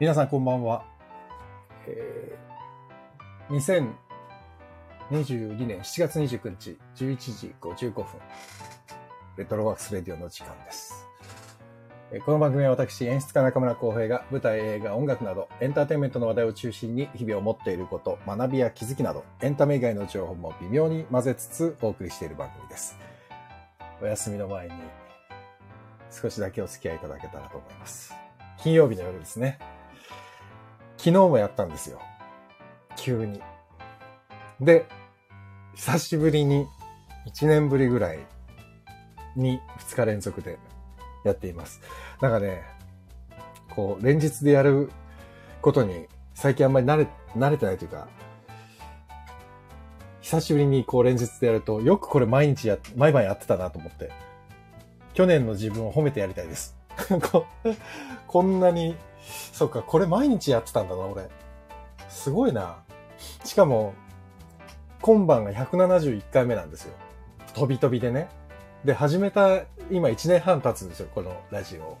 皆さんこんばんは。えー、2022年7月29日11時55分、レトロワークスレディオの時間です。この番組は私、演出家中村浩平が舞台、映画、音楽などエンターテインメントの話題を中心に日々を持っていること、学びや気づきなどエンタメ以外の情報も微妙に混ぜつつお送りしている番組です。お休みの前に少しだけお付き合いいただけたらと思います。金曜日の夜ですね。昨日もやったんですよ。急に。で、久しぶりに、1年ぶりぐらいに2日連続でやっています。なんかね、こう、連日でやることに最近あんまり慣れ、慣れてないというか、久しぶりにこう連日でやると、よくこれ毎日や、毎晩やってたなと思って、去年の自分を褒めてやりたいです。こんなに、そっか、これ毎日やってたんだな、俺。すごいな。しかも、今晩が171回目なんですよ。飛び飛びでね。で、始めた、今1年半経つんですよ、このラジオ。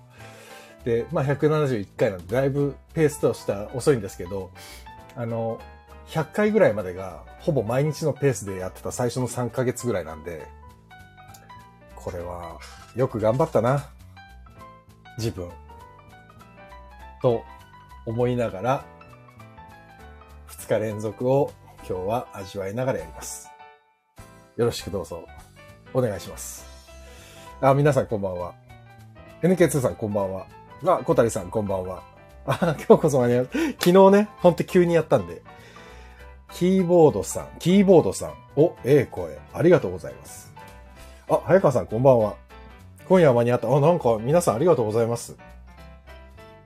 で、まあ171回なんで、だいぶペースとしては遅いんですけど、あの、100回ぐらいまでが、ほぼ毎日のペースでやってた最初の3ヶ月ぐらいなんで、これは、よく頑張ったな。自分。と思いながら、2日連続を今日は味わいながらやります。よろしくどうぞ、お願いします。あ、皆さんこんばんは。NK2 さんこんばんは。あ、小谷さんこんばんは。あ、今日こそ間に合う。昨日ね、ほんと急にやったんで。キーボードさん、キーボードさん。お、ええ声。ありがとうございます。あ、早川さんこんばんは。今夜は間に合った。あ、なんか皆さんありがとうございます。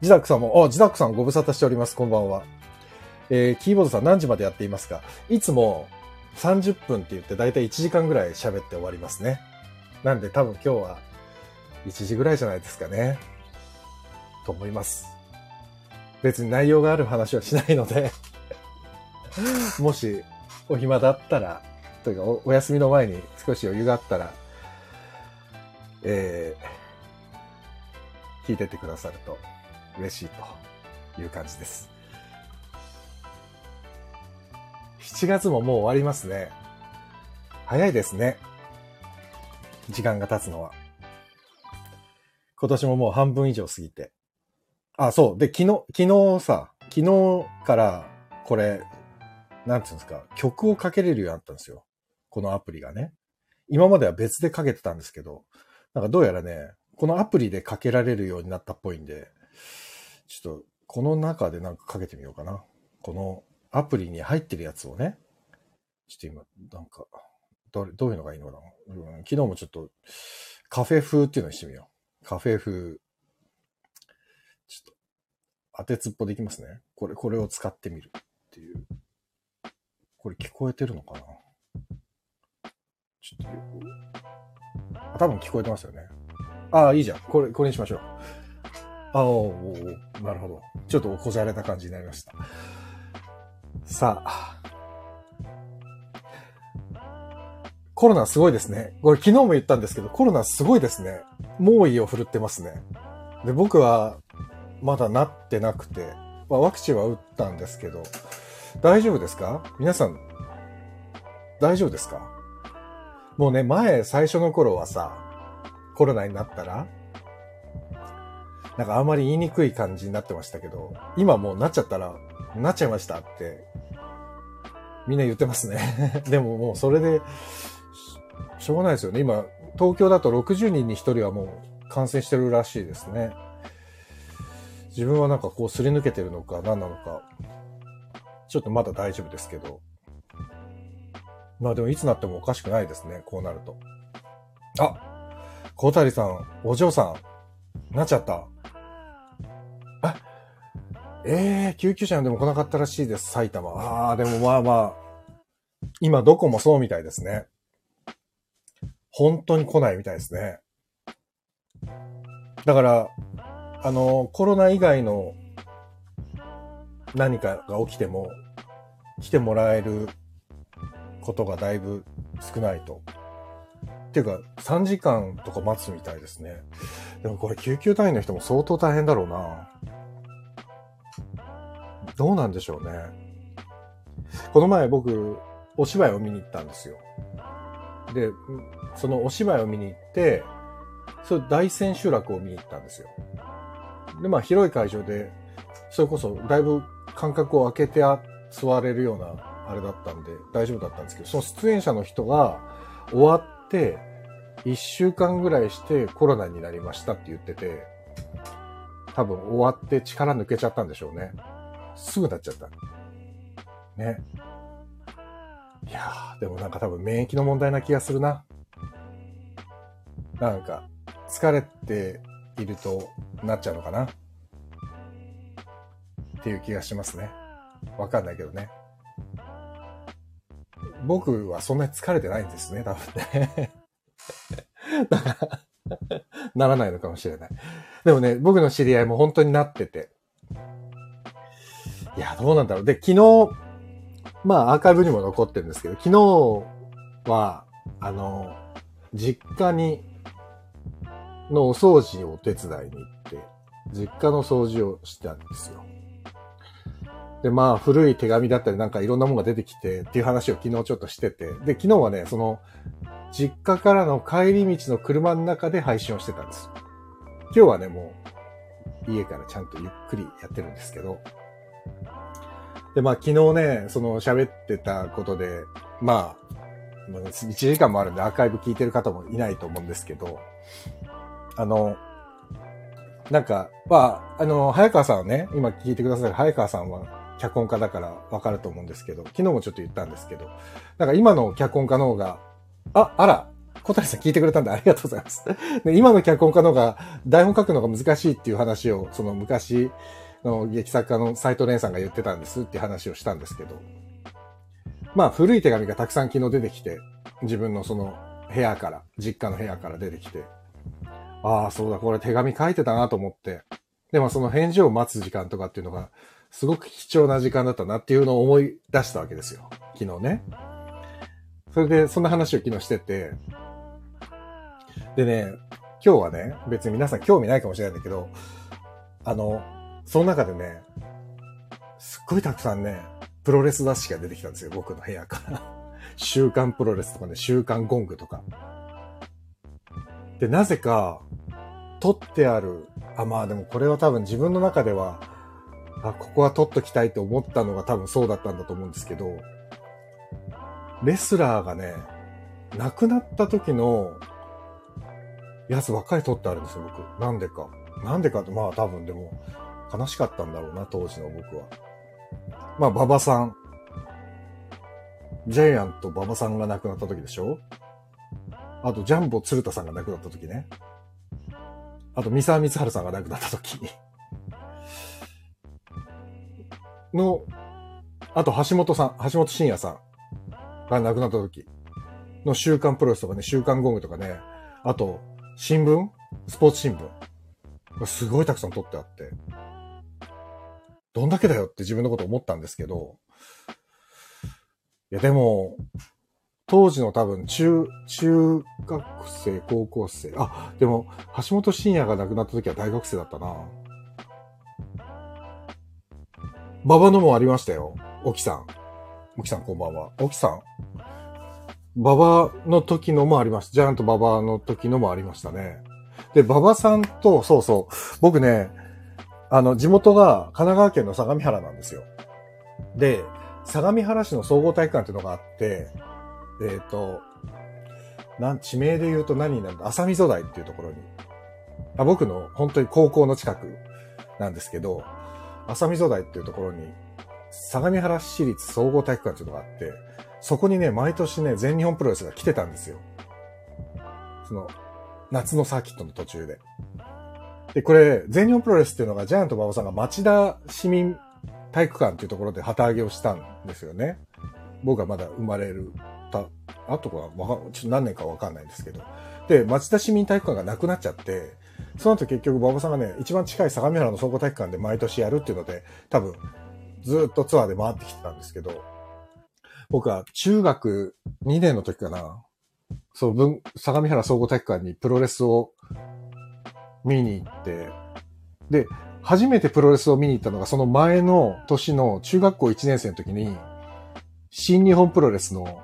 ジダックさんも、あ、ジダックさんご無沙汰しております。こんばんは。えー、キーボードさん何時までやっていますか？いつも30分って言ってだいたい1時間ぐらい喋って終わりますね。なんで多分今日は1時ぐらいじゃないですかね。と思います。別に内容がある話はしないので、もしお暇だったら、というかおお休みの前に少し余裕があったら、えー、聞いててくださると嬉しいという感じです。7月ももう終わりますね。早いですね。時間が経つのは。今年ももう半分以上過ぎて。あ、そう。で、昨日、昨日さ、昨日からこれ、なんていうんですか、曲をかけれるようになったんですよ。このアプリがね。今までは別でかけてたんですけど、なんかどうやらね、このアプリでかけられるようになったっぽいんで、ちょっと、この中でなんかかけてみようかな。このアプリに入ってるやつをね。ちょっと今、なんか、ど、どういうのがいいのかな。うん、昨日もちょっと、カフェ風っていうのにしてみよう。カフェ風。ちょっと、当てつっぽできますね。これ、これを使ってみるっていう。これ聞こえてるのかなちょっと、多分聞こえてますよね。ああ、いいじゃん。これ、これにしましょう。ああ、なるほど。ちょっとこじゃれた感じになりました。さあ。コロナすごいですね。これ昨日も言ったんですけど、コロナすごいですね。猛威を振るってますね。で、僕はまだなってなくて、まあ、ワクチンは打ったんですけど、大丈夫ですか？皆さん、大丈夫ですか？もうね、前、最初の頃はさ、コロナになったら、なんかあんまり言いにくい感じになってましたけど、今もうなっちゃったら、なっちゃいましたって、みんな言ってますね。でももうそれで、ししょうがないですよね。今、東京だと60人に1人はもう感染してるらしいですね。自分はなんかこうすり抜けてるのか何なのか、ちょっとまだ大丈夫ですけど。まあでもいつなってもおかしくないですね。こうなると。あ小谷さん、お嬢さん、なっちゃった。あええー、救急車でも来なかったらしいです、埼玉。ああ、でもまあまあ、今どこもそうみたいですね。本当に来ないみたいですね。だから、あの、コロナ以外の何かが起きても、来てもらえることがだいぶ少ないと。っていうか、3時間とか待つみたいですね。でもこれ救急隊員の人も相当大変だろうな。どうなんでしょうね。この前僕、お芝居を見に行ったんですよ。で、そのお芝居を見に行って、それ大千秋楽を見に行ったんですよ。で、まあ広い会場で、それこそだいぶ間隔を空けて座れるようなあれだったんで大丈夫だったんですけど、その出演者の人が終わって、一週間ぐらいしてコロナになりましたって言ってて、多分終わって力抜けちゃったんでしょうね。すぐなっちゃった。ね。いやー、でもなんか多分免疫の問題な気がするな。なんか、疲れているとなっちゃうのかな。っていう気がしますね。わかんないけどね。僕はそんなに疲れてないんですね、多分ね。だからならないのかもしれない。でもね、僕の知り合いも本当になってて。いや、どうなんだろう。で、昨日、まあアーカイブにも残ってるんですけど、昨日は、あの、実家に、のお掃除をお手伝いに行って、実家の掃除をしたんですよ。で、まあ、古い手紙だったりなんかいろんなものが出てきてっていう話を昨日ちょっとしてて、で、昨日はね、その、実家からの帰り道の車の中で配信をしてたんです。今日はね、もう、家からちゃんとゆっくりやってるんですけど。で、まあ、昨日ね、その喋ってたことで、まあ、1時間もあるんでアーカイブ聞いてる方もいないと思うんですけど、あの、なんか、まあ、あの、早川さんはね、今聞いてくださる早川さんは、脚本家だからわかると思うんですけど、昨日もちょっと言ったんですけど、なんか今の脚本家の方が、あ、あら、小谷さん聞いてくれたんでありがとうございます。で今の脚本家の方が台本書くのが難しいっていう話を、その昔の劇作家の斎藤蓮さんが言ってたんですっていう話をしたんですけど、まあ古い手紙がたくさん昨日出てきて、自分のその部屋から、実家の部屋から出てきて、ああ、そうだ、これ手紙書いてたなと思って、でもその返事を待つ時間とかっていうのが、すごく貴重な時間だったなっていうのを思い出したわけですよ。昨日ね。それで、そんな話を昨日してて、でね、今日はね、別に皆さん興味ないかもしれないんだけど、あの、その中でね、すっごいたくさんね、プロレス雑誌が出てきたんですよ、僕の部屋から。週刊プロレスとかね、週刊ゴングとか。で、なぜか、撮ってある、あ、まあでもこれは多分自分の中では、あ、ここは撮っときたいと思ったのが多分そうだったんだと思うんですけど、レスラーがね、亡くなった時のやつばっかり撮ってあるんですよ、僕。なんでか。なんでかって、まあ多分でも、悲しかったんだろうな、当時の僕は。まあ、馬場さん。ジャイアント馬場さんが亡くなった時でしょ？あと、ジャンボ鶴田さんが亡くなった時ね。あと、三沢光晴さんが亡くなった時の、あと橋本さん、橋本真也さんが亡くなった時の週刊プロレスとかね、週刊ゴングとかね、あと、新聞？スポーツ新聞。すごいたくさん撮ってあって、どんだけだよって自分のこと思ったんですけど、いやでも、当時の多分中、中学生、高校生、あ、でも、橋本真也が亡くなった時は大学生だったな。馬場のもありましたよ。沖さん。沖さんこんばんは。沖さん。馬場の時のもありました。ジャイアント馬場の時のもありましたね。で、馬場さんと、そうそう、僕ね、あの、地元が神奈川県の相模原なんですよ。で、相模原市の総合体育館っていうのがあって、えっ、ー、と、なん、地名で言うと何になるんだ？浅溝台っていうところに。あ僕の本当に高校の近くなんですけど、浅溝台っていうところに、相模原市立総合体育館っていうのがあって、そこにね、毎年ね、全日本プロレスが来てたんですよ。その、夏のサーキットの途中で。で、これ、全日本プロレスっていうのが、ジャイアント馬場さんが町田市民体育館っていうところで旗揚げをしたんですよね。僕がまだ生まれる、た、あとか、わか、ちょっと何年かわかんないんですけど。で、町田市民体育館がなくなっちゃって、その後結局馬場さんがね、一番近い相模原の総合体育館で毎年やるっていうので、多分、ずっとツアーで回ってきてたんですけど、僕は中学2年の時かな、そう、文、相模原総合体育館にプロレスを見に行って、で、初めてプロレスを見に行ったのがその前の年の中学校1年生の時に、新日本プロレスの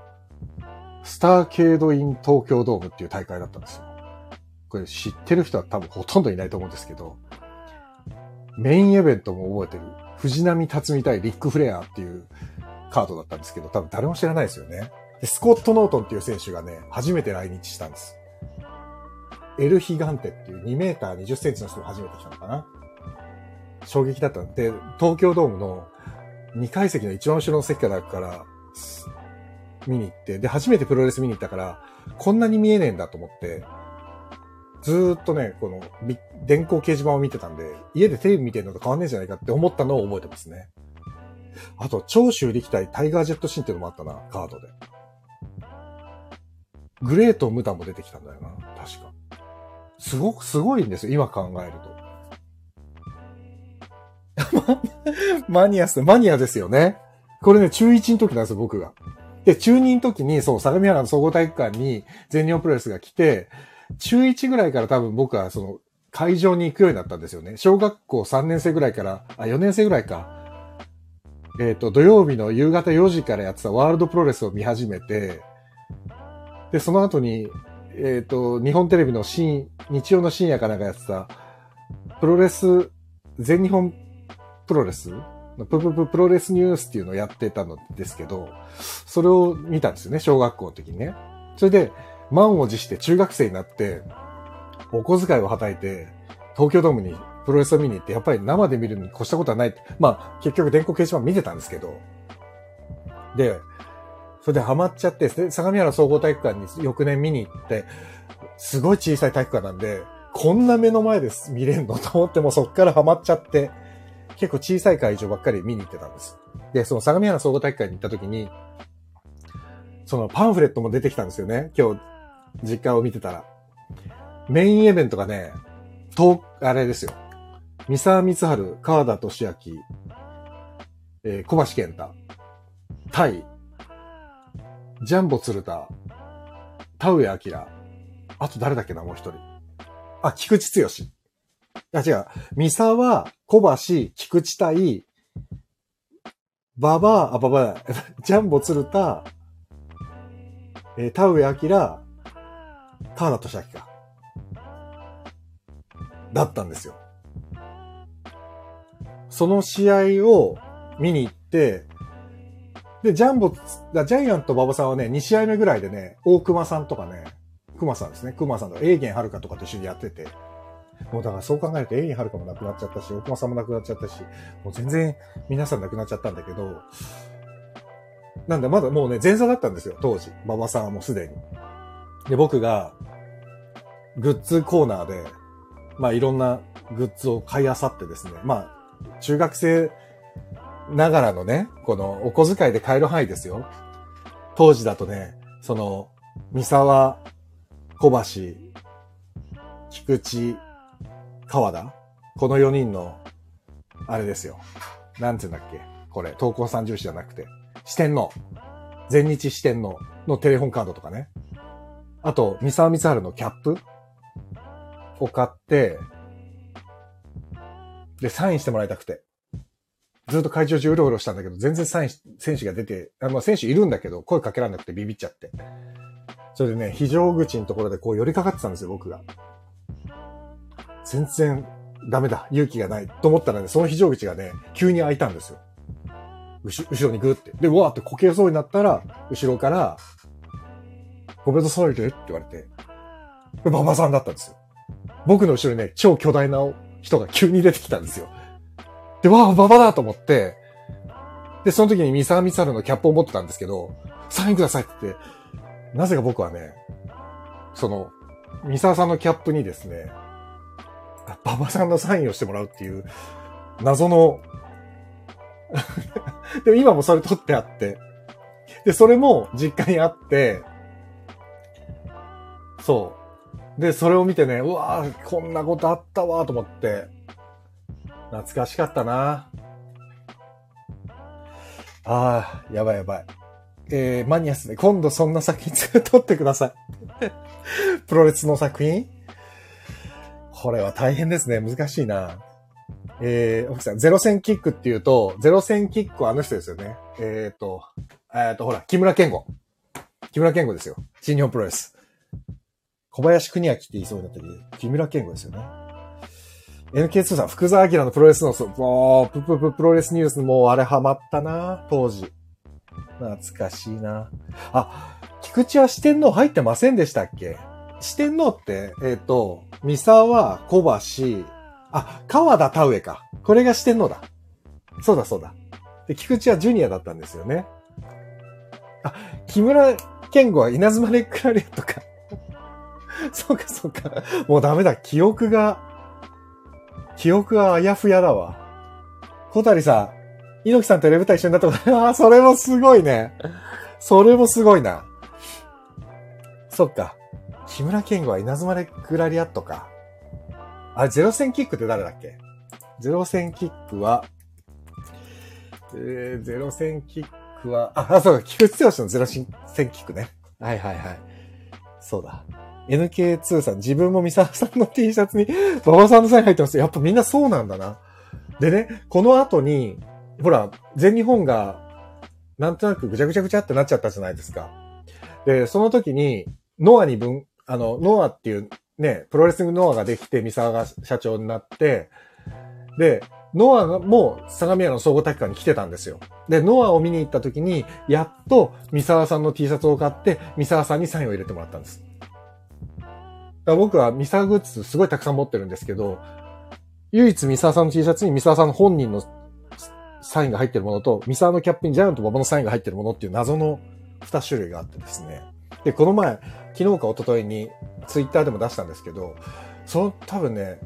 スターケードイン東京ドームっていう大会だったんですよ。これ知ってる人は多分ほとんどいないと思うんですけど、メインイベントも覚えてる。藤波辰巳対リック・フレアっていうカードだったんですけど、多分誰も知らないですよね。でスコット・ノートンっていう選手がね、初めて来日したんです。エル・ヒガンテっていう2メーター20センチの人が初めて来たのかな。衝撃だったんで、東京ドームの2階席の一番後ろの席からから見に行って、で、初めてプロレス見に行ったから、こんなに見えねえんだと思って、ずっとね、この、電光掲示板を見てたんで、家でテレビ見てるのと変わんねえじゃないかって思ったのを覚えてますね。あと、長州力対タイガージェットシーンっていうのもあったな、カードで。グレート・ムタも出てきたんだよな、確か。すごく、すごいんですよ、今考えると。マニアス、マニアですよね。これね、中1の時なんですよ、僕が。で、中2の時に、そう、相模原の総合体育館に全日本プロレスが来て、中1ぐらいから多分僕はその会場に行くようになったんですよね。小学校3年生ぐらいから、あ、4年生ぐらいか。えっ、ー、と、土曜日の夕方4時からやってたワールドプロレスを見始めて、で、その後に、えっ、ー、と、日本テレビの新、日曜の深夜かなんかやってた、プロレス、全日本プロレスププププロレスニュースっていうのをやってたのですけど、それを見たんですよね、小学校の時にね。それで、満を持して中学生になって、お小遣いをはたいて、東京ドームにプロレスを見に行って、やっぱり生で見るに越したことはない。まあ、結局電光掲示板見てたんですけど。で、それでハマっちゃって、相模原総合体育館に翌年見に行って、すごい小さい体育館なんで、こんな目の前です見れんのと思ってもそっからハマっちゃって、結構小さい会場ばっかり見に行ってたんです。で、その相模原総合体育館に行った時に、そのパンフレットも出てきたんですよね。今日、実家を見てたら。メインイベントがね、と、あれですよ。三沢光春、川田俊明、えー、小橋健太、タイ、ジャンボ鶴田、田上明、あと誰だっけな、もう一人。あ、菊池剛。あ、違う。三沢、小橋、菊池対、ババ、あ、ババア、ジャンボ鶴田、えー、田上明、川名俊明か？だったんですよ。その試合を見に行って、で、ジャンボ、ジャイアント馬場さんはね、2試合目ぐらいでね、大熊さんとかね、熊さんですね、熊さんとか、エーゲンはるかとかと一緒にやってて、もうだからそう考えると、エーゲンはるかもなくなっちゃったし、大熊さんもなくなっちゃったし、もう全然皆さんなくなっちゃったんだけど、なんだ、まだもうね、前座だったんですよ、当時。馬場さんはもうすでに。で、僕が、グッズコーナーで、まあいろんなグッズを買い漁ってですね、まあ、中学生ながらのね、このお小遣いで買える範囲ですよ。当時だとね、その、三沢、小橋、菊池、川田この4人の、あれですよ。なんて言うんだっけ？これ、東高三重視じゃなくて、四天王。全日四天王のテレホンカードとかね。あと、三沢光春のキャップを買って、で、サインしてもらいたくて。ずっと会場中うろうろしたんだけど、全然サイン、選手が出て、あの、選手いるんだけど、声かけられなくてビビっちゃって。それでね、非常口のところでこう寄りかかってたんですよ、僕が。全然ダメだ、勇気がないと思ったらね、その非常口がね、急に開いたんですよ。後ろにグーって。で、わーってこけそうになったら、後ろから、ごめんなさいでって言われて、馬場さんだったんですよ。僕の後ろにね、超巨大な人が急に出てきたんですよ。で、わあ、馬場だと思って、で、その時に三沢光晴のキャップを持ってたんですけど、サインくださいって言って、なぜか僕はね、その、三沢さんのキャップにですね、馬場さんのサインをしてもらうっていう、謎のでも今もそれ取ってあって、で、それも実家にあって、そう。で、それを見てね、うわぁ、こんなことあったわと思って、懐かしかったなああ、やばいやばい。えー、マニアスね、今度そんな作品撮ってください。プロレスの作品？これは大変ですね。難しいなえー、奥さん、ゼロ戦キックっていうと、ゼロ戦キックはあの人ですよね。えっ、と、えっ、と、ほら、木村健吾。木村健吾ですよ。新日本プロレス。小林国明って言いそうになったけど、木村健吾ですよね。NK2 さん、福沢明のプロレスの、もう、ププププロレスニュース、もうあれハマったな、当時。懐かしいな。あ、菊池は四天王入ってませんでしたっけ？四天王って、えっ、ー、と、三沢、小橋、あ、川田田植か。これが四天王だ。そうだそうだ。で、菊池はジュニアだったんですよね。あ、木村健吾は稲妻レックラリアとか。そうかそうか。もうダメだ。記憶が、記憶があやふやだわ。小谷さん、猪木さんとレブタ一緒になったこと、ああ、それもすごいね。それもすごいな。そっか。木村健吾は稲妻レックラリアットか。あれ、ゼロ戦キックって誰だっけ？ゼロ戦キックは、えー、ゼロ戦キックは、あ、あそうか、菊池剛のゼロ戦キックね。はいはいはい。そうだ。NK2 さん、自分も三沢さんの T シャツに、馬場さんのサイン入ってます。やっぱみんなそうなんだな。でね、この後に、ほら、全日本が、なんとなくぐちゃぐちゃぐちゃってなっちゃったじゃないですか。で、その時に、ノアに分、あの、ノアっていうね、プロレスリングノアができて、三沢が社長になって、で、ノアも相模屋の総合体育館に来てたんですよ。で、ノアを見に行った時に、やっと三沢さんの T シャツを買って、三沢さんにサインを入れてもらったんです。僕は三沢グッズすごいたくさん持ってるんですけど、唯一三沢さんの T シャツに三沢さんの本人のサインが入ってるものと、三沢のキャップにジャイアント馬場のサインが入ってるものっていう謎の2種類があってですね。で、この前、昨日か一昨日にツイッターでも出したんですけど、その多分ね、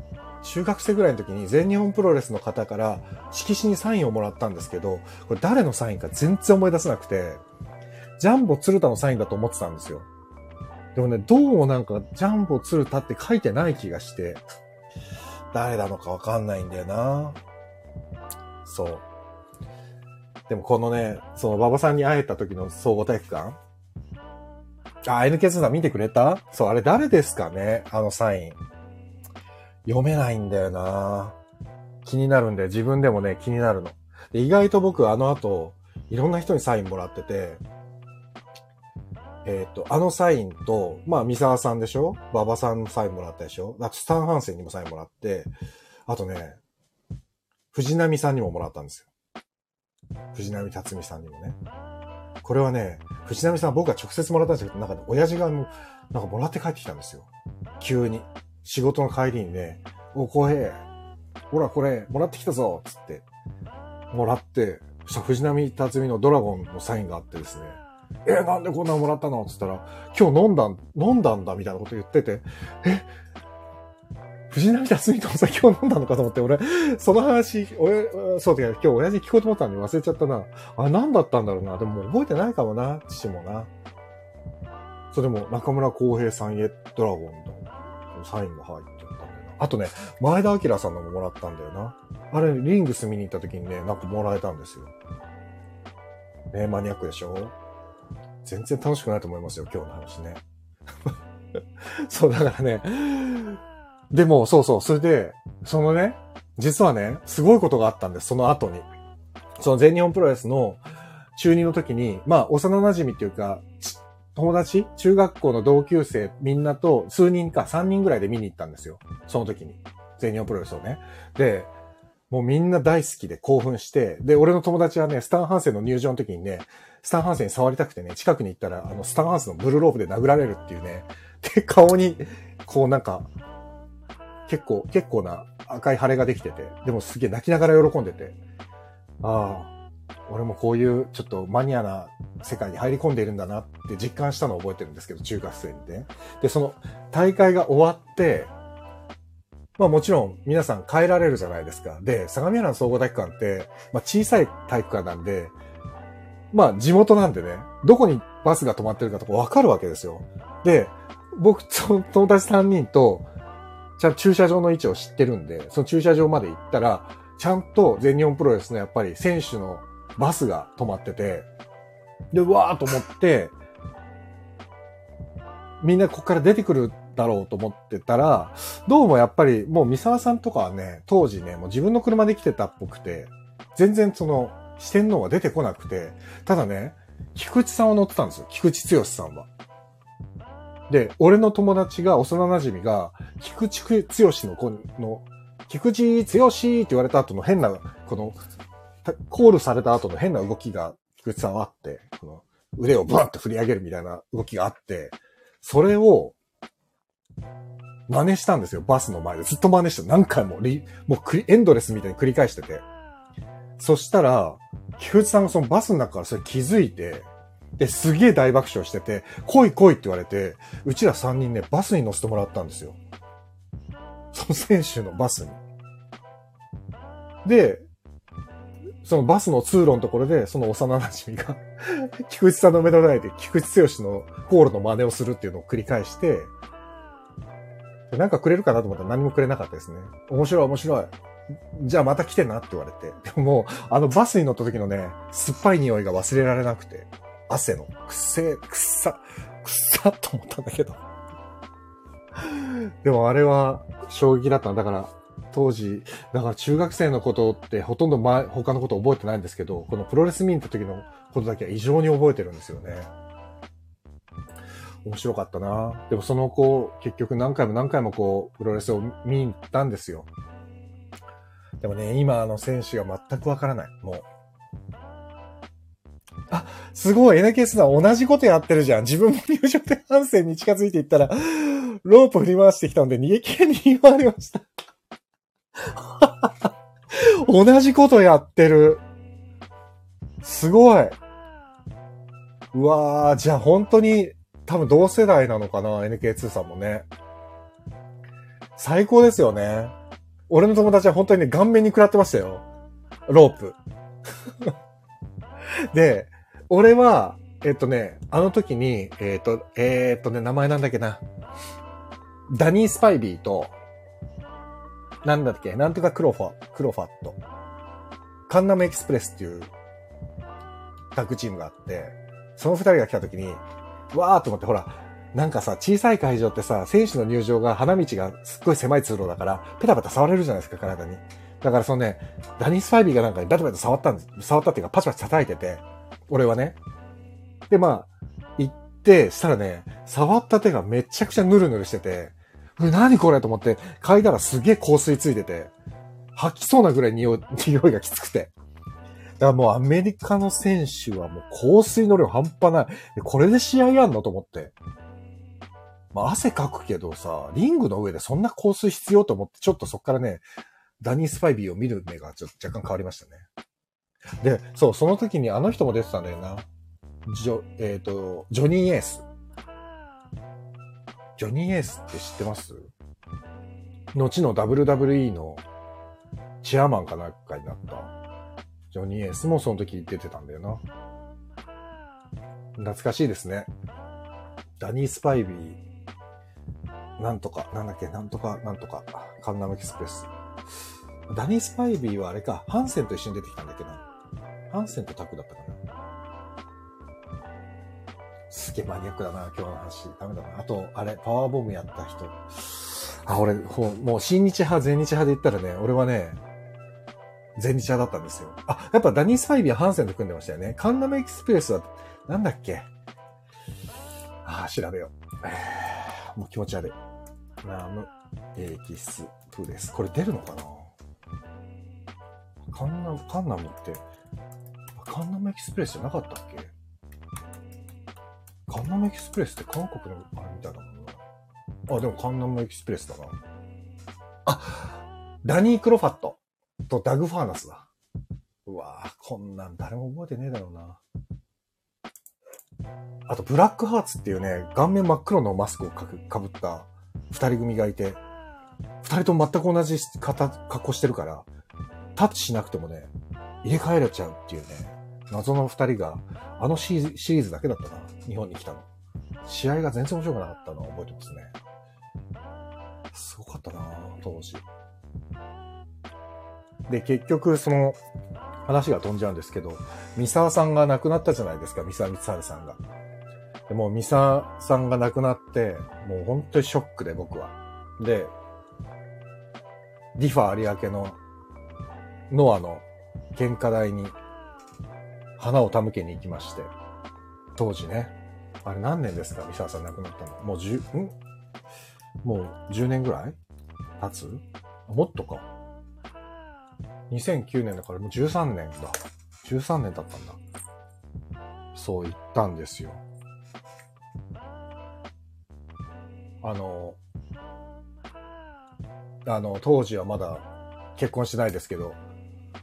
中学生ぐらいの時に全日本プロレスの方から色紙にサインをもらったんですけど、これ誰のサインか全然思い出せなくて、ジャンボ鶴田のサインだと思ってたんですよ。でもね、どうもなんかジャンボ鶴田って書いてない気がして、誰なのかわかんないんだよなそう。でもこのね、その馬場さんに会えた時の総合体育館あ、NK2 さん見てくれた？そう、あれ誰ですかね？あのサイン。読めないんだよな気になるんで、自分でもね、気になるの。で意外と僕あの後、いろんな人にサインもらってて、えっ、ー、と、あのサインと、まあ、三沢さんでしょ？馬場さんのサインもらったでしょ？あと、スタンハンセンにもサインもらって、あとね、藤波さんにももらったんですよ。藤波辰巳さんにもね。これはね、藤波さん僕が直接もらったんですけど、なんかね、親父が、なんかもらって帰ってきたんですよ。急に。仕事の帰りにね、お、浩平、ほらこれ、もらってきたぞつって、もらって、そしたら藤波辰巳のドラゴンのサインがあってですね、えなんでこんなのもらったの？つったら、今日飲んだ、飲んだんだみたいなこと言ってて、え？藤波辰巳とお酒を飲んだのかと思って、俺、その話、おやそうだけど今日親父聞こうと思ったのに忘れちゃったな。あ、何だったんだろうな。でも覚えてないかもな、父もな。それも中村浩平さんへドラゴンのサインが入ってたんだよな。あとね、前田明さんのももらったんだよな。あれ、リングス見に行った時にね、なんかもらえたんですよ。ねマニアックでしょ？全然楽しくないと思いますよ、今日の話ね。そう、だからね、でも、そうそう、それで、そのね、実はね、すごいことがあったんです、その後に。その全日本プロレスの中2の時に、まあ、幼馴染っていうか、友達？中学校の同級生みんなと数人か3人ぐらいで見に行ったんですよ。その時に。全日本プロレスをね。で、もうみんな大好きで興奮して、で、俺の友達はね、スタンハンセンの入場の時にね、スタンハンセンに触りたくてね、近くに行ったら、あの、スタンハンセンのブルーロープで殴られるっていうね、で、顔に、こうなんか、結構、結構な赤い腫れができてて、でもすげえ泣きながら喜んでて、ああ、俺もこういうちょっとマニアな世界に入り込んでいるんだなって実感したのを覚えてるんですけど、中学生にね。で、その大会が終わって、まあもちろん皆さん帰られるじゃないですか。で、相模原総合体育館って、まあ小さい体育館なんで、まあ地元なんでね、どこにバスが止まってるかとかわかるわけですよ。で、僕と友達3人と、ちゃんと駐車場の位置を知ってるんで、その駐車場まで行ったら、ちゃんと全日本プロレスのやっぱり選手のバスが止まってて、で、うわーと思って、みんなここから出てくるだろうと思ってたら、どうもやっぱりもう三沢さんとかはね、当時ね、もう自分の車で来てたっぽくて、全然その四天王は出てこなくて、ただね、菊池さんは乗ってたんですよ。菊池剛さんは。で、俺の友達が、幼馴染が、菊池剛の子の、菊池剛って言われた後の変な、この、コールされた後の変な動きが、菊池さんはあって、この腕をブワッと振り上げるみたいな動きがあって、それを、真似したんですよ。バスの前で。ずっと真似して、何回もリ、もうエンドレスみたいに繰り返してて。そしたら、菊池さんがそのバスの中からそれ気づいて、で、すげえ大爆笑してて、来い来いって言われて、うちら3人ね、バスに乗せてもらったんですよ。その選手のバスに。で、そのバスの通路のところで、その幼馴染が菊池さんの目の前で菊池剛のゴールの真似をするっていうのを繰り返して、なんかくれるかなと思ったら何もくれなかったですね。面白い面白い。じゃあまた来てなって言われて。でももう、あのバスに乗った時のね、酸っぱい匂いが忘れられなくて。汗の、くせえ、くっさ、くっさと思ったんだけど。でもあれは衝撃だっただから、当時、だから中学生のことってほとんど前、他のこと覚えてないんですけど、このプロレス見に行った時のことだけは異常に覚えてるんですよね。面白かったなでもその子、結局何回も何回もこう、プロレスを見に行ったんですよ。でもね、今の選手が全くわからない。もう。あ、すごい NK スさん同じことやってるじゃん。自分も入場で反戦に近づいていったら、ロープ振り回してきたので逃げ切りに言われました。同じことやってる。すごい。うわー、じゃあ本当に多分同世代なのかな ?NK2 さんもね。最高ですよね。俺の友達は本当にね、顔面に食らってましたよ。ロープ。で、俺は、えっとね、あの時に、えっと、えー、っとね、名前なんだっけな。ダニー・スパイビーと、なんだっけ、なんとかクロファ、クロファット。カンナムエキスプレスっていうタッグチームがあって、その二人が来た時に、わーと思って、ほら、なんかさ、小さい会場ってさ、選手の入場が花道がすっごい狭い通路だから、ペタペタ触れるじゃないですか、体に。だからそのね、ダニス・ファイビーがなんかにバタバタ触ったんです。触ったっていうか、パチパチ叩いてて、俺はね。で、まあ、行って、したらね、触った手がめちゃくちゃヌルヌルしてて、う何これと思って、嗅いだらすげえ香水ついてて、吐きそうなぐらい匂い、匂いがきつくて。だからもうアメリカの選手はもう香水の量半端ない。これで試合やんのと思って。まあ汗かくけどさ、リングの上でそんな香水必要と思って、ちょっとそっからね、ダニー・スパイビーを見る目がちょっと若干変わりましたね。で、そう、その時にあの人も出てたんだよな。ジョ、えっ、ー、と、ジョニー・エース。ジョニー・エースって知ってます？後の WWE のチェアマンかなんかになったジョニー・エースもその時出てたんだよな。懐かしいですね。ダニー・スパイビー、なんとか、なんだっけ、なんとか、なんとか、カンナムエキスプレス。ダニー・スパイビーはあれか、ハンセンと一緒に出てきたんだっけな。ハンセンとタクだったかな。すげえマニアックだな、今日の話。ダメだな。あと、あれ、パワーボムやった人。あ、俺、もう、新日派、全日派で言ったらね、俺はね、全日派だったんですよ。あ、やっぱダニー・スパイビーハンセンと組んでましたよね。カンナムエキスプレスは、なんだっけ？あ、調べよう。えー、もう気持ち悪い。ナムエキスプレス。これ出るのかな？カンナム、カンナムって、カンナムエキスプレスじゃなかったっけ？カンナムエキスプレスって韓国のあれみたいなもんな。あ、でもカンナムエキスプレスだな。あ、ダニー・クロファットとダグ・ファーナスだ。うわぁ、こんなん誰も覚えてねえだろうな。あと、ブラックハーツっていうね、顔面真っ黒のマスクをかぶった二人組がいて、二人とも全く同じ格好してるから、タッチしなくてもね、入れ替えられちゃうっていうね、謎の二人が、あのシリーズだけだったな、日本に来たの。試合が全然面白くなかったのを覚えてますね。すごかったな当時。で、結局、その、話が飛んじゃうんですけど、三沢さんが亡くなったじゃないですか、三沢光晴さんが。でもうミサさんが亡くなって、もう本当にショックで僕は。で、ディファ有明のノアの献花台に花を手向けに行きまして、当時ね、あれ何年ですかミサさん亡くなったの？もう10、ん？もう10年ぐらい経つ？もっとか。2009年だからもう13年だ。13年経ったんだ。そう言ったんですよ。あの、あの、当時はまだ結婚してないですけど、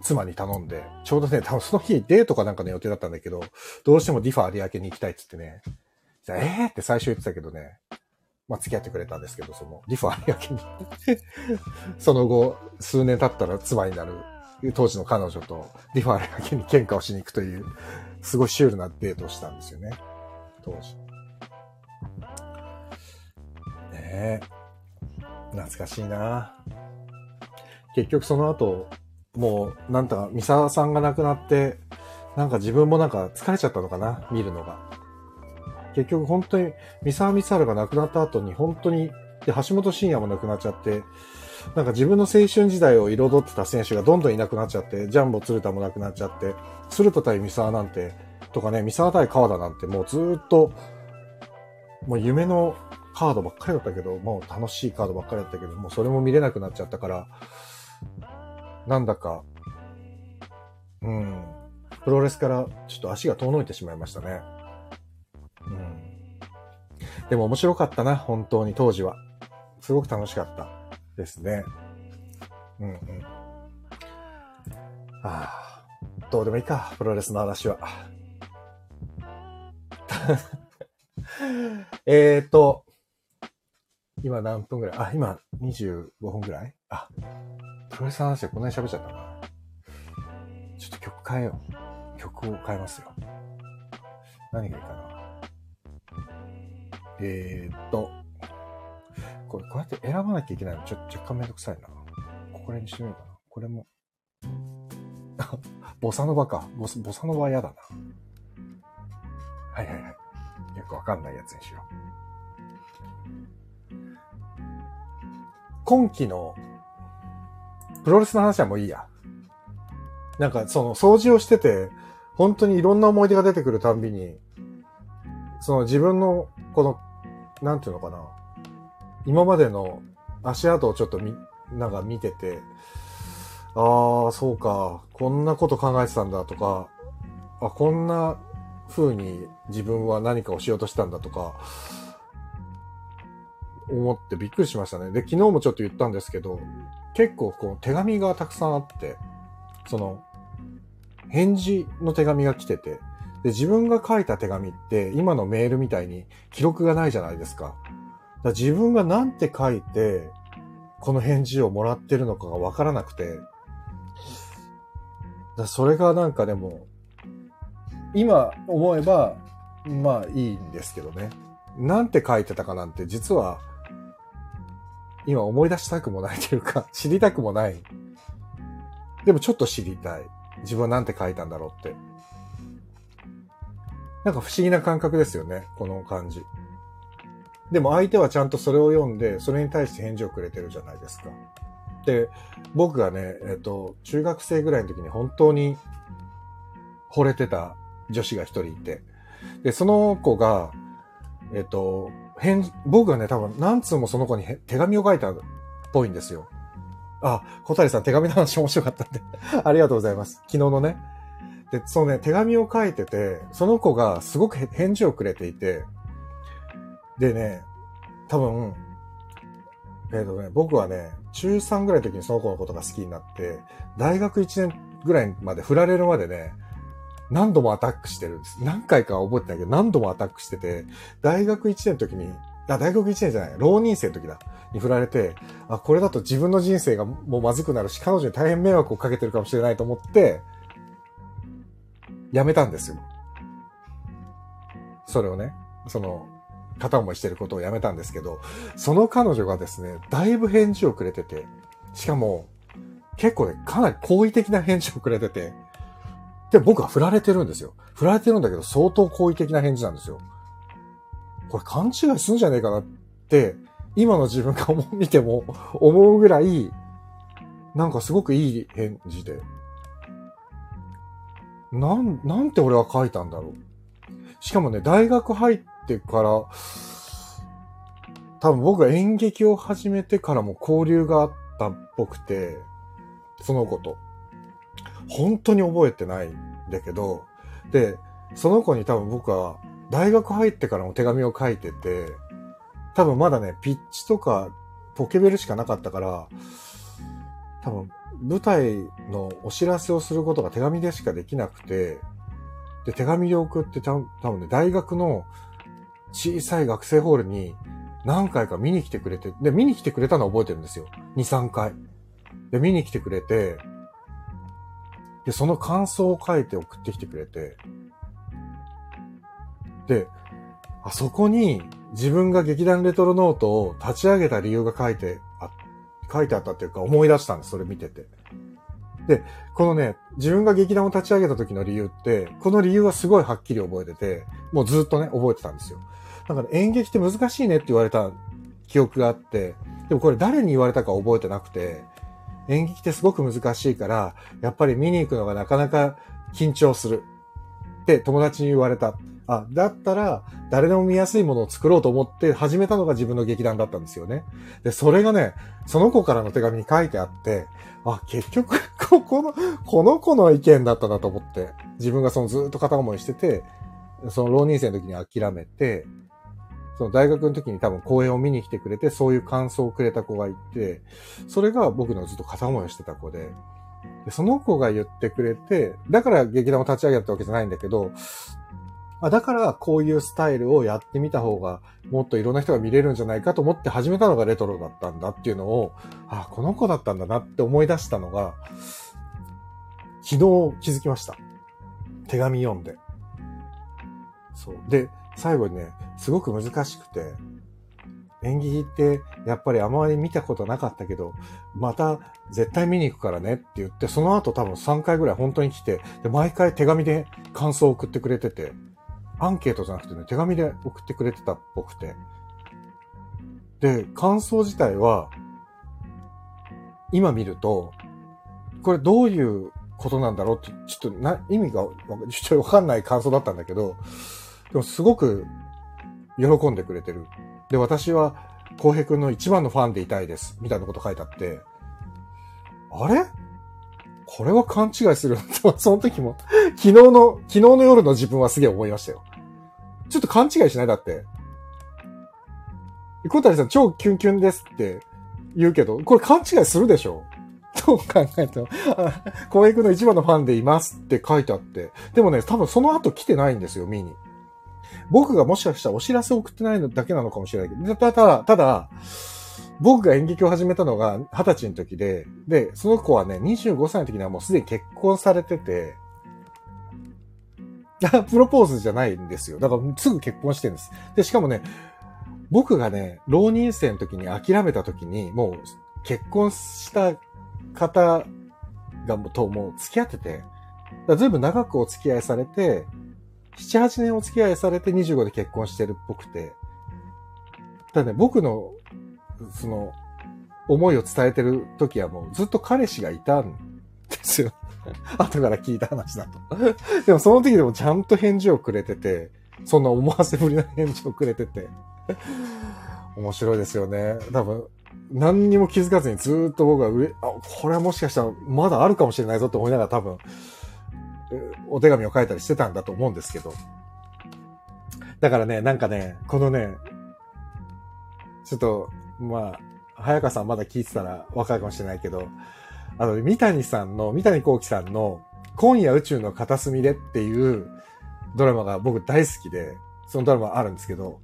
妻に頼んで、ちょうどね、多分その日デートかなんかの予定だったんだけど、どうしてもディファ有明に行きたいっつってね、じゃあえー？って最初言ってたけどね、まあ付き合ってくれたんですけど、その、ディファ有明に。その後、数年経ったら妻になる、当時の彼女とディファ有明に喧嘩をしに行くという、すごいシュールなデートをしたんですよね。当時。ねえ。懐かしいな結局その後、もう、なんとか、三沢さんが亡くなって、なんか自分もなんか疲れちゃったのかな見るのが。結局本当に、三沢光晴が亡くなった後に本当に、で、橋本真也も亡くなっちゃって、なんか自分の青春時代を彩ってた選手がどんどんいなくなっちゃって、ジャンボ鶴田もなくなっちゃって、鶴田対三沢なんて、とかね、三沢対川田なんてもうずっと、もう夢のカードばっかりだったけど、もう楽しいカードばっかりだったけど、もうそれも見れなくなっちゃったから、なんだか、うん、プロレスからちょっと足が遠のいてしまいましたね。うん。でも面白かったな、本当に当時は。すごく楽しかったですね。うんうん。ああ、どうでもいいか、プロレスの話は。えーと、今何分ぐらい？あ、今25分ぐらい？あ、プロレスの話でこんなに喋っちゃったな。ちょっと曲変えよう。曲を変えますよ。何がいいかな。えーっと、これ、こうやって選ばなきゃいけないの？ちょ若干めんどくさいな。ここらにしてみようかな。これも。ボサノバか。ボボサノバは嫌だな。はいはいはい。よくわかんないやつにしよう。今期のプロレスの話はもういいや。なんかその掃除をしてて、本当にいろんな思い出が出てくるたんびに、その自分のこの、なんていうのかな。今までの足跡をちょっとみ、なんか見てて、ああ、そうか、こんなこと考えてたんだとか、あ、こんな風に自分は何かをしようとしたんだとか、思ってびっくりしましたね。で、昨日もちょっと言ったんですけど、結構こう手紙がたくさんあって、その、返事の手紙が来てて、で、自分が書いた手紙って今のメールみたいに記録がないじゃないですか。だ自分が何て書いて、この返事をもらってるのかがわからなくて、だそれがなんかでも、今思えば、まあいいんですけどね。なんて書いてたかなんて実は、今思い出したくもないというか、知りたくもない。でもちょっと知りたい。自分はなんて書いたんだろうって。なんか不思議な感覚ですよね、この感じ。でも相手はちゃんとそれを読んで、それに対して返事をくれてるじゃないですか。で、僕がね、えっと、中学生ぐらいの時に本当に惚れてた女子が一人いて、で、その子が、えっと、返、僕がね、多分何通もその子に手紙を書いたっぽいんですよ。あ、小谷さん手紙の話面白かったんで。ありがとうございます。昨日のね。で、そのね、手紙を書いてて、その子がすごく返事をくれていて、でね、多分、えっ、とね、僕はね、中3ぐらいの時にその子のことが好きになって、大学1年ぐらいまで振られるまでね、何度もアタックしてるんです。何回か覚えてないけど、何度もアタックしてて、大学1年の時に、あ、大学1年じゃない、浪人生の時だ。に振られて、あ、これだと自分の人生がもうまずくなるし、彼女に大変迷惑をかけてるかもしれないと思って、やめたんですよ。それをね、その、片思いしてることをやめたんですけど、その彼女がですね、だいぶ返事をくれてて、しかも、結構ね、かなり好意的な返事をくれてて、で、僕は振られてるんですよ。振られてるんだけど、相当好意的な返事なんですよ。これ勘違いするんじゃねえかなって、今の自分が見ても思うぐらい、なんかすごくいい返事で。なん、なんて俺は書いたんだろう。しかもね、大学入ってから、多分僕が演劇を始めてからも交流があったっぽくて、その子と。本当に覚えてないんだけど、で、その子に多分僕は大学入ってからも手紙を書いてて、多分まだね、ピッチとかポケベルしかなかったから、多分舞台のお知らせをすることが手紙でしかできなくて、で、手紙で送ってた多分ね、大学の小さい学生ホールに何回か見に来てくれて、で、見に来てくれたのは覚えてるんですよ。2、3回。で、見に来てくれて、で、その感想を書いて送ってきてくれて、で、あそこに自分が劇団レトロノートを立ち上げた理由が書いてあ、書いてあったっていうか思い出したんです、それ見てて。で、このね、自分が劇団を立ち上げた時の理由って、この理由はすごいはっきり覚えてて、もうずっとね、覚えてたんですよ。だから演劇って難しいねって言われた記憶があって、でもこれ誰に言われたか覚えてなくて、演劇ってすごく難しいから、やっぱり見に行くのがなかなか緊張する。って友達に言われた。あ、だったら誰でも見やすいものを作ろうと思って始めたのが自分の劇団だったんですよね。で、それがね、その子からの手紙に書いてあって、あ、結局、ここの、この子の意見だったなと思って、自分がそのずっと片思いしてて、その浪人生の時に諦めて、その大学の時に多分公演を見に来てくれて、そういう感想をくれた子がいて、それが僕のずっと片思いをしてた子で、でその子が言ってくれて、だから劇団を立ち上げたわけじゃないんだけど、あだからこういうスタイルをやってみた方がもっといろんな人が見れるんじゃないかと思って始めたのがレトロだったんだっていうのを、あ、この子だったんだなって思い出したのが、昨日気づきました。手紙読んで。そう。で、最後にね、すごく難しくて、演劇ってやっぱりあまり見たことなかったけど、また絶対見に行くからねって言って、その後多分3回ぐらい本当に来て、で、毎回手紙で感想を送ってくれてて、アンケートじゃなくてね、手紙で送ってくれてたっぽくて。で、感想自体は、今見ると、これどういうことなんだろうって、ちょっとな、意味がちょっとわかんない感想だったんだけど、でもすごく喜んでくれてる。で、私は、浩平くんの一番のファンでいたいです。みたいなこと書いてあって、あれ？これは勘違いする、その時も、昨日の、昨日の夜の自分はすげえ思いましたよ。ちょっと勘違いしない？だって。小谷さん超キュンキュンですって言うけど、これ勘違いするでしょ？どう考えても、あ浩平くんの一番のファンでいますって書いてあって。でもね、多分その後来てないんですよ、見に。僕がもしかしたらお知らせを送ってないのだけなのかもしれないけど、ただ、ただ、僕が演劇を始めたのが20歳の時で、で、その子はね、25歳の時にはもうすでに結婚されてて、プロポーズじゃないんですよ。だからすぐ結婚してるんです。で、しかもね、僕がね、浪人生の時に諦めた時に、もう結婚した方がもともう付き合ってて、ずいぶん長くお付き合いされて、7、8年お付き合いされて25で結婚してるっぽくて、ただね、僕の、その、思いを伝えてる時はもうずっと彼氏がいたんですよ。後から聞いた話だと。でもその時でもちゃんと返事をくれてて、そんな思わせぶりな返事をくれてて、面白いですよね。多分、何にも気づかずにずっと僕は上、あ、これはもしかしたらまだあるかもしれないぞって思いながら多分、お手紙を書いたりしてたんだと思うんですけど。だからね、なんかね、このね、ちょっと、まあ、早川さんまだ聞いてたらわかるかもしれないけど、あの、三谷さんの、三谷幸喜さんの、今夜宇宙の片隅でっていうドラマが僕大好きで、そのドラマあるんですけど、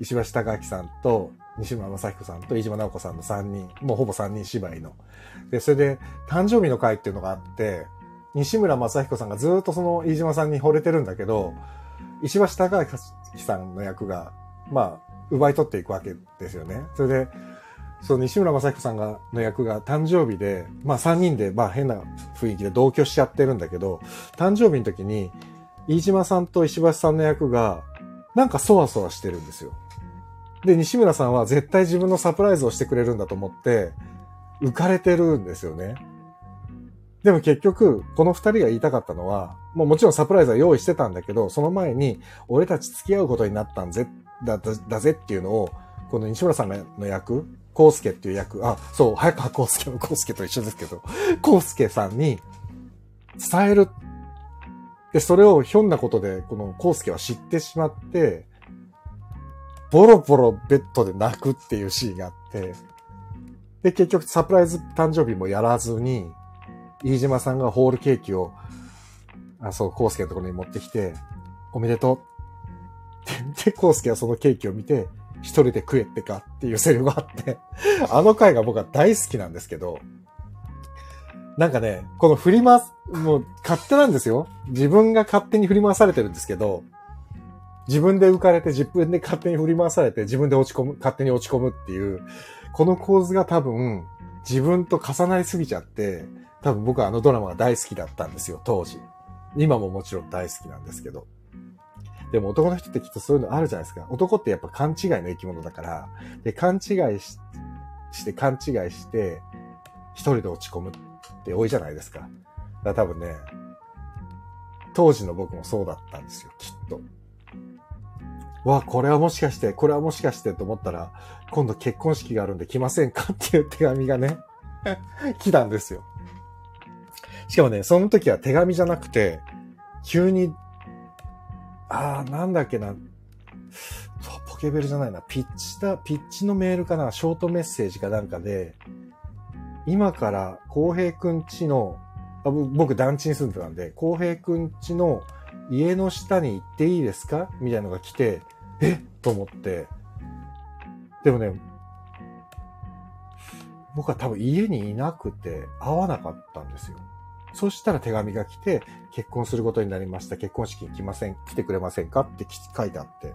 石橋貴明さんと、西村正彦さんと飯島直子さんの3人、もうほぼ3人芝居の。で、それで、誕生日の会っていうのがあって、西村正彦さんがずっとその飯島さんに惚れてるんだけど、石橋貴明さんの役が、まあ、奪い取っていくわけですよね。それで、その西村正彦さんが、の役が誕生日で、まあ3人で、まあ変な雰囲気で同居しちゃってるんだけど、誕生日の時に、飯島さんと石橋さんの役が、なんかそわそわしてるんですよ。で、西村さんは絶対自分のサプライズをしてくれるんだと思って、浮かれてるんですよね。でも結局、この二人が言いたかったのは、もうもちろんサプライズは用意してたんだけど、その前に、俺たち付き合うことになったんぜ、だ、だだぜっていうのを、この西村さんの役、コウスケっていう役、あ、そう、早川コウスケのコウスケと一緒ですけど、コウスケさんに伝える。で、それをひょんなことで、このコウスケは知ってしまって、ボロボロベッドで泣くっていうシーンがあって、で、結局サプライズ誕生日もやらずに、飯島さんがホールケーキを、あ、そう、コウスケのところに持ってきて、おめでとう。で、コウスケはそのケーキを見て、一人で食えってかっていうセリフがあって あの回が僕は大好きなんですけど、なんかね、この振り回す、もう勝手なんですよ。自分が勝手に振り回されてるんですけど、自分で浮かれて自分で勝手に振り回されて自分で落ち込む、勝手に落ち込むっていう、この構図が多分自分と重なりすぎちゃって、多分僕はあのドラマが大好きだったんですよ、当時。今ももちろん大好きなんですけど。でも男の人ってきっとそういうのあるじゃないですか。男ってやっぱ勘違いの生き物だから、で、勘違いしして勘違いして、一人で落ち込むって多いじゃないですか。だから多分ね、当時の僕もそうだったんですよ、きっと。わ、これはもしかして、これはもしかしてと思ったら、今度結婚式があるんで来ませんかっていう手紙がね、来たんですよ。しかもね、その時は手紙じゃなくて、急に、ああ、なんだっけな、ポケベルじゃないな、ピッチだ、ピッチのメールかな、ショートメッセージかなんかで、今から浩平くんちの、僕団地に住んでたんで、浩平くんちの家の下に行っていいですか？みたいなのが来て、え？と思って、でもね、僕は多分家にいなくて会わなかったんですよ。そしたら手紙が来て、結婚することになりました。結婚式に来ません、来てくれませんか？って書いてあって。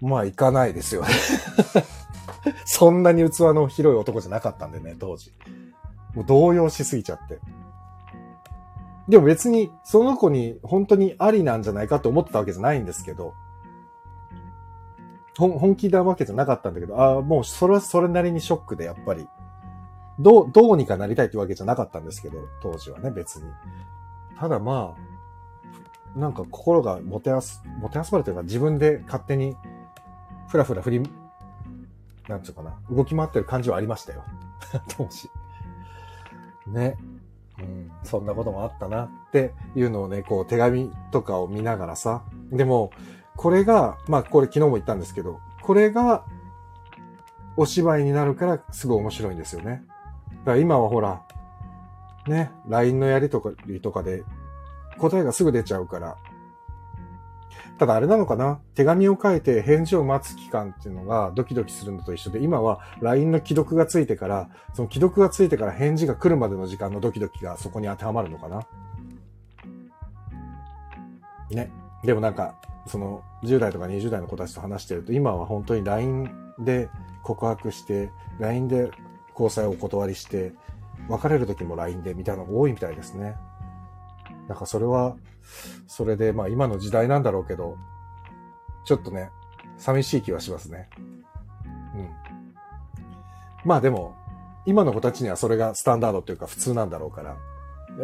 まあ、行かないですよね そんなに器の広い男じゃなかったんでね、当時。もう動揺しすぎちゃって。でも別に、その子に本当にありなんじゃないかって思ってたわけじゃないんですけど、本気なわけじゃなかったんだけど、ああ、もうそれはそれなりにショックで、やっぱり。どう、どうにかなりたいってわけじゃなかったんですけど、当時はね、別に。ただまあ、なんか心がもてあす、もてあそばれというか自分で勝手に、ふらふら振り、なんつうかな、動き回ってる感じはありましたよ。当時。ね。うん、そんなこともあったなっていうのをね、こう手紙とかを見ながらさ。でも、これが、まあこれ昨日も言ったんですけど、これがお芝居になるからすごい面白いんですよね。だから今はほら、ね、LINE のやりとかとかで答えがすぐ出ちゃうから。ただあれなのかな？手紙を書いて返事を待つ期間っていうのがドキドキするのと一緒で、今は LINE の既読がついてから、その既読がついてから返事が来るまでの時間のドキドキがそこに当てはまるのかな？ね。でもなんか、その10代とか20代の子たちと話してると、今は本当に LINE で告白して、LINE で交際をお断りして、別れる時も LINE でみたいなのが多いみたいですね。なんかそれは、それで、まあ今の時代なんだろうけど、ちょっとね、寂しい気はしますね。うん。まあでも、今の子たちにはそれがスタンダードというか普通なんだろうから。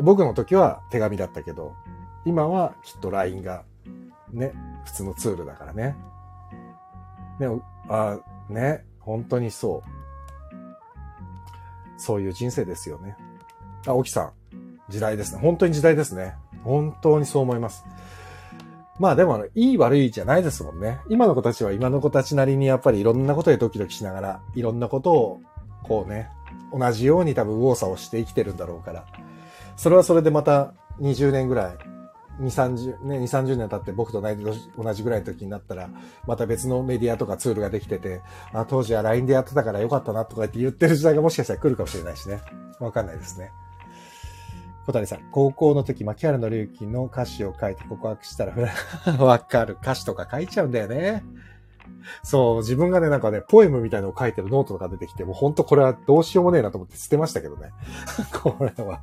僕の時は手紙だったけど、今はきっと LINE がね、普通のツールだからね。ね、あ、ね、本当にそう。そういう人生ですよね。あ、沖さん。時代ですね。本当に時代ですね。本当にそう思います。まあでも、いい悪いじゃないですもんね。今の子たちは今の子たちなりにやっぱりいろんなことでドキドキしながら、いろんなことを、こうね、同じように多分右往左往して生きてるんだろうから。それはそれでまた20年ぐらい2、30、ね、2、30年経って僕と同じぐらいの時になったら、また別のメディアとかツールができてて、あ、当時は LINE でやってたからよかったなとかって言ってる時代がもしかしたら来るかもしれないしね。わかんないですね。小谷さん、高校の時、牧原の隆起の歌詞を書いて告白したら、わかる。歌詞とか書いちゃうんだよね。そう、自分がね、なんかね、ポエムみたいなのを書いてるノートとか出てきて、もうほんとこれはどうしようもねえなと思って捨てましたけどね。これは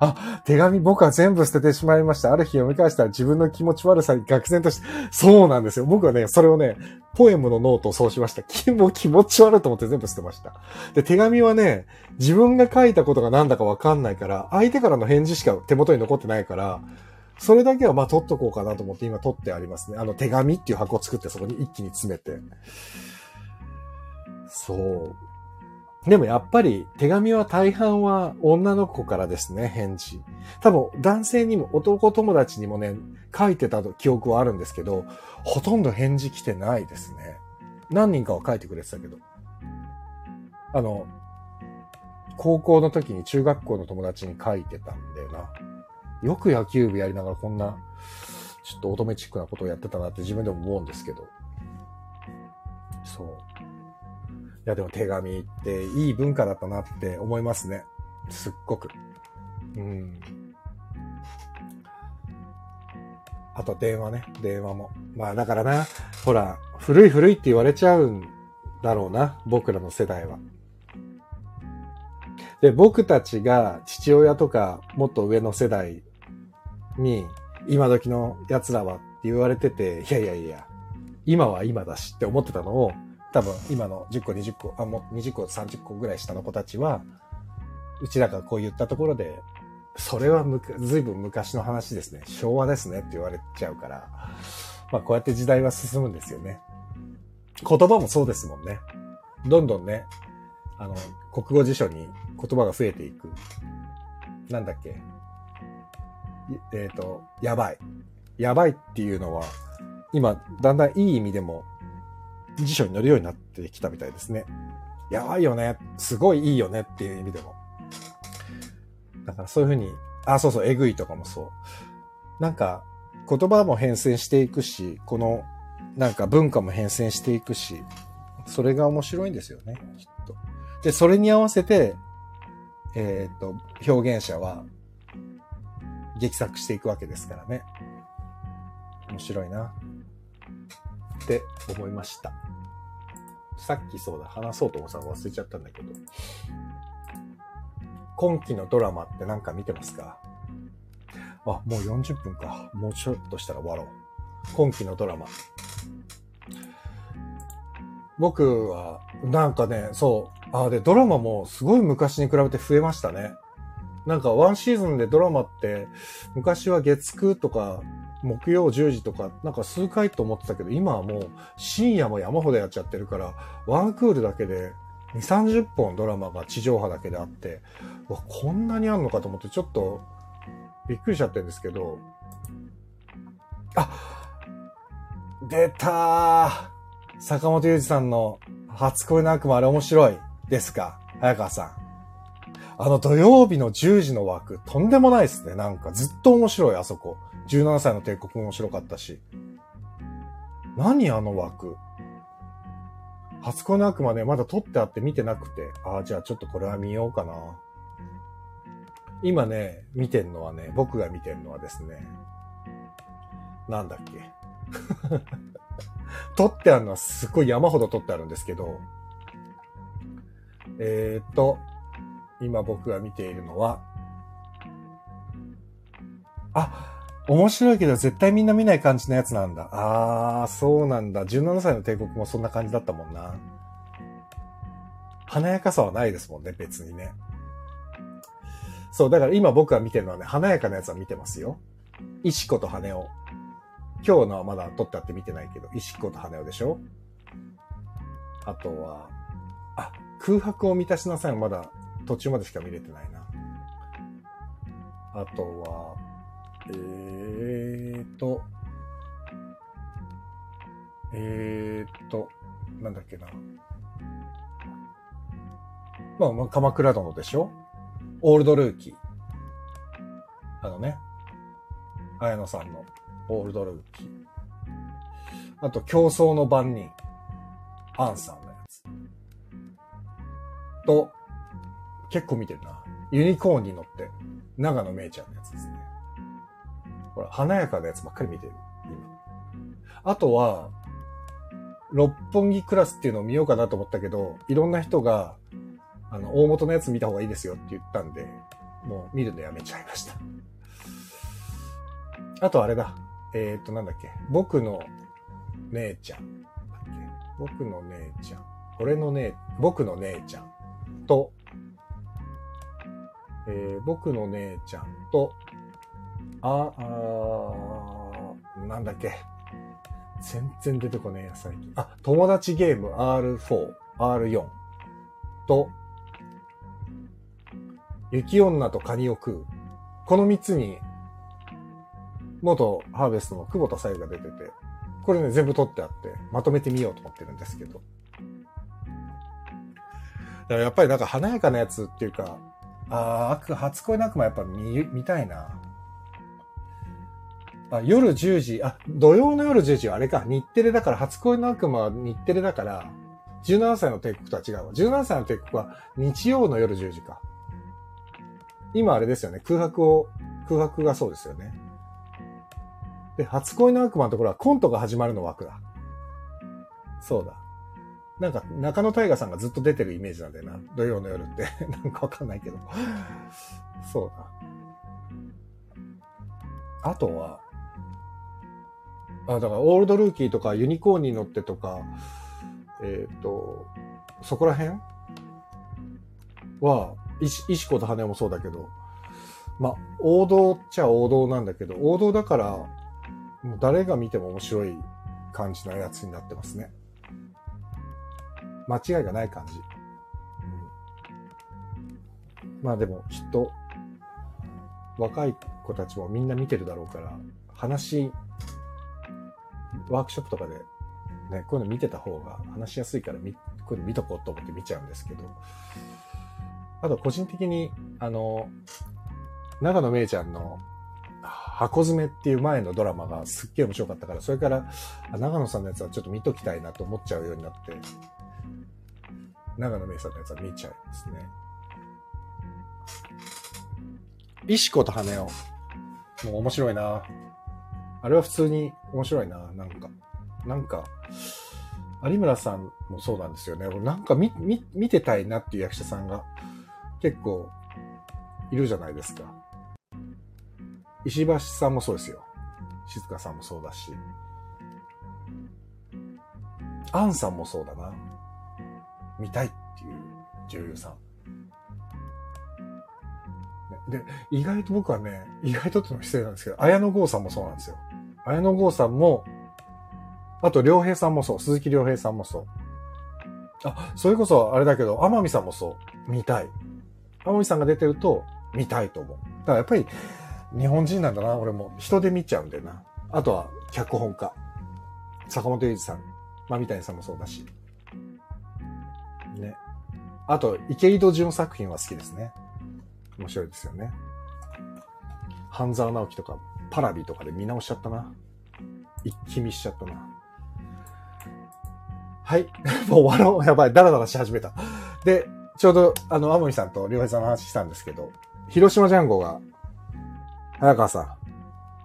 あ、手紙僕は全部捨ててしまいました。ある日読み返したら自分の気持ち悪さに愕然として、そうなんですよ。僕はね、それをね、ポエムのノートをそうしました。気も気持ち悪いと思って全部捨てました。で、手紙はね、自分が書いたことが何だかわかんないから、相手からの返事しか手元に残ってないから、それだけはまあ取っとこうかなと思って今取ってありますね。あの手紙っていう箱を作ってそこに一気に詰めて。そう。でもやっぱり手紙は大半は女の子からですね、返事。多分男性にも男友達にもね、書いてた記憶はあるんですけど、ほとんど返事来てないですね。何人かは書いてくれてたけど。あの、高校の時に中学校の友達に書いてたんだよな。よく野球部やりながらこんな、ちょっと乙女チックなことをやってたなって自分でも思うんですけど。そう。いやでも手紙っていい文化だったなって思いますね。すっごく。うん。あと電話ね。電話も。まあだからな、ほら、古い古いって言われちゃうんだろうな。僕らの世代は。で、僕たちが父親とかもっと上の世代に、今時の奴らはって言われてて、いやいやいや、今は今だしって思ってたのを、多分今の10個、20個、あ、もう20個、30個ぐらい下の子たちは、うちらがこう言ったところで、それはむずいぶん昔の話ですね。昭和ですねって言われちゃうから、まあこうやって時代は進むんですよね。言葉もそうですもんね。どんどんね、あの、国語辞書に言葉が増えていく。なんだっけえっ、ー、と、やばい。やばいっていうのは、今、だんだんいい意味でも、辞書に載るようになってきたみたいですね。やばいよね。すごいいいよねっていう意味でも。だからそういうふうに、あ、そうそう、えぐいとかもそう。なんか、言葉も変遷していくし、この、なんか文化も変遷していくし、それが面白いんですよね、きっと。で、それに合わせて、えっ、と、表現者は劇作していくわけですからね。面白いな。って思いました。さっきそうだ、話そうと思ったの忘れちゃったんだけど。今期のドラマって何か見てますか？あ、もう40分か。もうちょっとしたら終わろう。今期のドラマ。僕は、なんかね、そう。あ、で、ドラマもすごい昔に比べて増えましたね。なんかワンシーズンでドラマって昔は月9とか木曜10時とかなんか数回と思ってたけど今はもう深夜も山ほどやっちゃってるからワンクールだけで2、30本ドラマが地上波だけであってわこんなにあんのかと思ってちょっとびっくりしちゃってるんですけどあ出た坂本雄二さんの初恋の悪魔あれ面白いですか？早川さん。あの土曜日の10時の枠、とんでもないですね。なんかずっと面白い、あそこ。17歳の帝国も面白かったし。何あの枠？初恋の悪魔ね、まだ撮ってあって見てなくて。ああ、じゃあちょっとこれは見ようかな。今ね、見てんのはね、僕が見てんのはですね、なんだっけ？撮ってあるのはすっごい山ほど撮ってあるんですけど、えー、っと、今僕が見ているのは、あ、面白いけど絶対みんな見ない感じのやつなんだ。あー、そうなんだ。17歳の帝国もそんな感じだったもんな。華やかさはないですもんね、別にね。そう、だから今僕が見てるのはね、華やかなやつは見てますよ。石子と羽男。今日のはまだ撮ってあって見てないけど、石子と羽男でしょあとは、あ、空白を満たしなさいまだ途中までしか見れてないな。あとは、えーと、えーと、なんだっけな。まあ、まあ、鎌倉殿でしょ？オールドルーキー。あのね、綾野さんのオールドルーキー。あと、競争の番人。アンさんのやつ。と、結構見てるな。ユニコーンに乗って、長野めいちゃんのやつですね。ほら、華やかなやつばっかり見てる。今。あとは、六本木クラスっていうのを見ようかなと思ったけど、いろんな人が、あの、大元のやつ見た方がいいですよって言ったんで、もう見るのやめちゃいました。あとあれだ。えー、っと、なんだっけ。僕の姉ちゃん。僕の姉ちゃん。俺の姉、僕の姉ちゃんと、えー、僕の姉ちゃんと、あ、あなんだっけ。全然出てこねえや、最近。あ、友達ゲーム R4、R4 と、雪女とカニを食う。この三つに、元ハーベストの久保田さゆが出てて、これね、全部撮ってあって、まとめてみようと思ってるんですけど。だからやっぱりなんか華やかなやつっていうか、ああ、初恋の悪魔やっぱ見、見たいな。あ、夜10時、あ、土曜の夜10時はあれか、日テレだから、初恋の悪魔は日テレだから、17歳の帝国とは違うわ。17歳の帝国は日曜の夜10時か。今あれですよね。空白を、空白がそうですよね。で、初恋の悪魔のところはコントが始まるの枠だ。そうだ。なんか、中野大河さんがずっと出てるイメージなんだよな。土曜の夜って。なんかわかんないけど。そうだ。あとは、あ、だから、オールドルーキーとか、ユニコーンに乗ってとか、えっ、ー、と、そこら辺は、石子と羽もそうだけど、まあ、王道っちゃ王道なんだけど、王道だから、もう誰が見ても面白い感じのやつになってますね。間違いがない感じ。まあでも、きっと、若い子たちもみんな見てるだろうから、話、ワークショップとかで、ね、こういうの見てた方が話しやすいから、こういうの見とこうと思って見ちゃうんですけど、あと個人的に、あの、長野めいちゃんの箱詰めっていう前のドラマがすっげえ面白かったから、それから長野さんのやつはちょっと見ときたいなと思っちゃうようになって、長野めいさんのやつは見ちゃいますね。石子と羽を。もう面白いな。あれは普通に面白いな。なんか。なんか、有村さんもそうなんですよね。なんか見、見、見てたいなっていう役者さんが結構いるじゃないですか。石橋さんもそうですよ。静香さんもそうだし。アンさんもそうだな。見たいっていう女優さん。で、意外と僕はね、意外とってのは失礼なんですけど、綾野剛さんもそうなんですよ。綾野剛さんも、あと、良平さんもそう。鈴木良平さんもそう。あ、それこそ、あれだけど、天海さんもそう。見たい。天海さんが出てると、見たいと思う。だからやっぱり、日本人なんだな、俺も。人で見ちゃうんだよな。あとは、脚本家。坂本龍二さん。まあ、三谷さんもそうだし。あと、池井戸潤作品は好きですね。面白いですよね。半沢直樹とか、パラビとかで見直しちゃったな。一気見しちゃったな。はい。もう終わろう。やばい。ダラダラし始めた。で、ちょうど、あの、アモミさんと良平さんの話したんですけど、広島ジャンゴが、早川さん、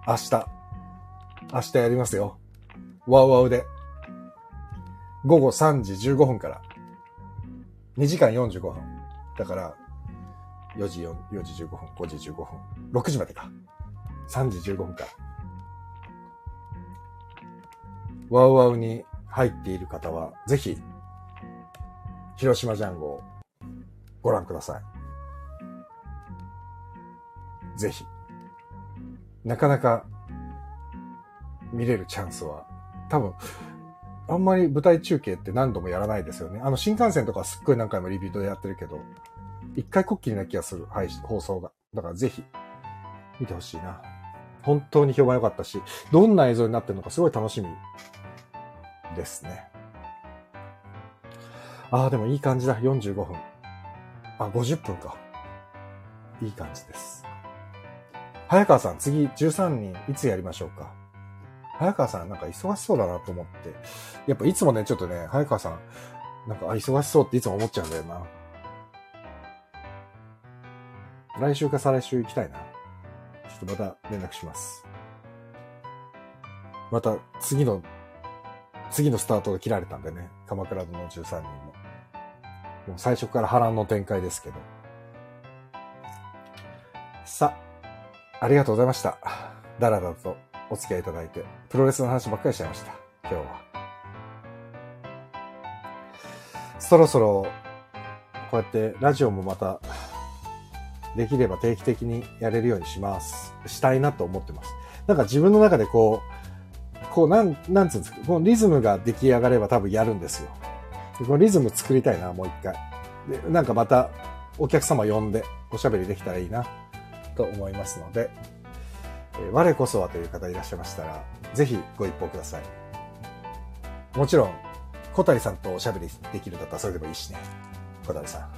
明日、明日やりますよ。ワウワウで。午後3時15分から。2時間45分。だから、4時 ,4 4時15分、5時15分、6時までか。3時15分か。ワウワウに入っている方は、ぜひ、広島ジャンゴをご覧ください。ぜひ。なかなか見れるチャンスは、多分、あんまり舞台中継って何度もやらないですよね。あの、新幹線とかすっごい何回もリピートでやってるけど、一回こっきりな気がする、はい、放送が。だからぜひ、見てほしいな。本当に評判良かったし、どんな映像になってるのかすごい楽しみですね。ああ、でもいい感じだ。45分。あ、50分か。いい感じです。早川さん、次13人いつやりましょうか？早川さんなんか忙しそうだなと思って。やっぱいつもね、ちょっとね、早川さん、なんか、忙しそうっていつも思っちゃうんだよな。来週か再来週行きたいな。ちょっとまた連絡します。また次の、次のスタートが切られたんでね。鎌倉殿の13人も。もう最初から波乱の展開ですけど。さあ、ありがとうございました。だらだらとお付き合いいただいて、プロレスの話ばっかりしちゃいました。今日は。そろそろ、こうやってラジオもまた、できれば定期的にやれるようにします。したいなと思ってます。なんか自分の中でこう、こう、なん、なんつうんですか、このリズムが出来上がれば多分やるんですよ。このリズム作りたいな、もう一回。で、なんかまた、お客様呼んで、おしゃべりできたらいいな、と思いますので、え我こそはという方いらっしゃいましたら、ぜひご一報ください。もちろん、小谷さんとおしゃべりできるんだったらそれでもいいしね。小谷さん。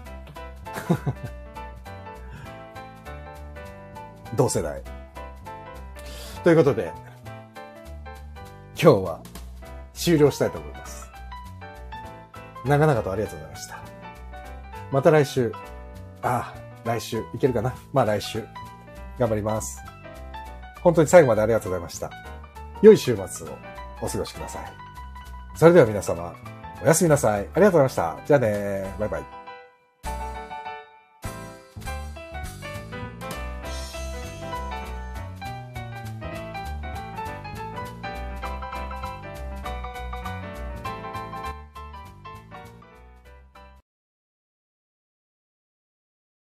同世代。ということで、今日は終了したいと思います。長々とありがとうございました。また来週、ああ、来週いけるかな？まあ来週、頑張ります。本当に最後までありがとうございました。良い週末をお過ごしください。それでは皆様、おやすみなさい。ありがとうございました。じゃあねバイバイ。